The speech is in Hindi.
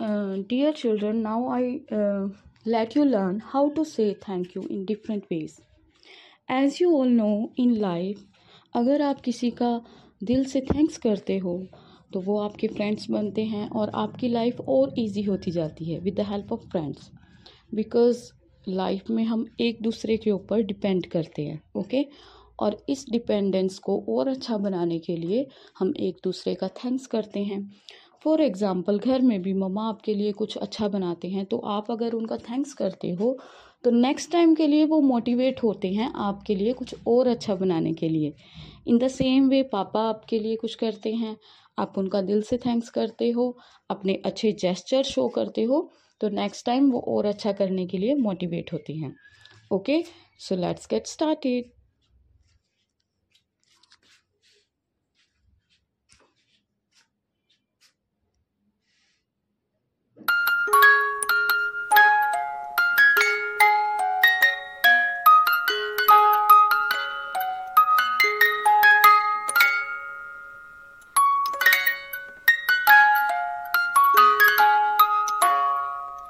uh, dear children, now I uh, let you learn how to say thank you in different ways. As you all know, in life, अगर आप किसी का दिल से थैंक्स करते हो तो वो आपके फ्रेंड्स बनते हैं और आपकी लाइफ और इजी होती जाती है with the help of friends because life में हम एक दूसरे के ऊपर डिपेंड करते हैं ओके? और इस डिपेंडेंस को और अच्छा बनाने के लिए हम एक दूसरे का थैंक्स करते हैं फॉर एग्ज़ाम्पल घर में भी मम्मा आपके लिए कुछ अच्छा बनाते हैं तो आप अगर उनका थैंक्स करते हो तो नेक्स्ट टाइम के लिए वो मोटिवेट होते हैं आपके लिए कुछ और अच्छा बनाने के लिए। इन द सेम वे पापा आपके लिए कुछ करते हैं, आप उनका दिल से थैंक्स करते हो, अपने अच्छे जेस्चर शो करते हो तो नेक्स्ट टाइम वो और अच्छा करने के लिए मोटिवेट होती हैं। Okay so let's get started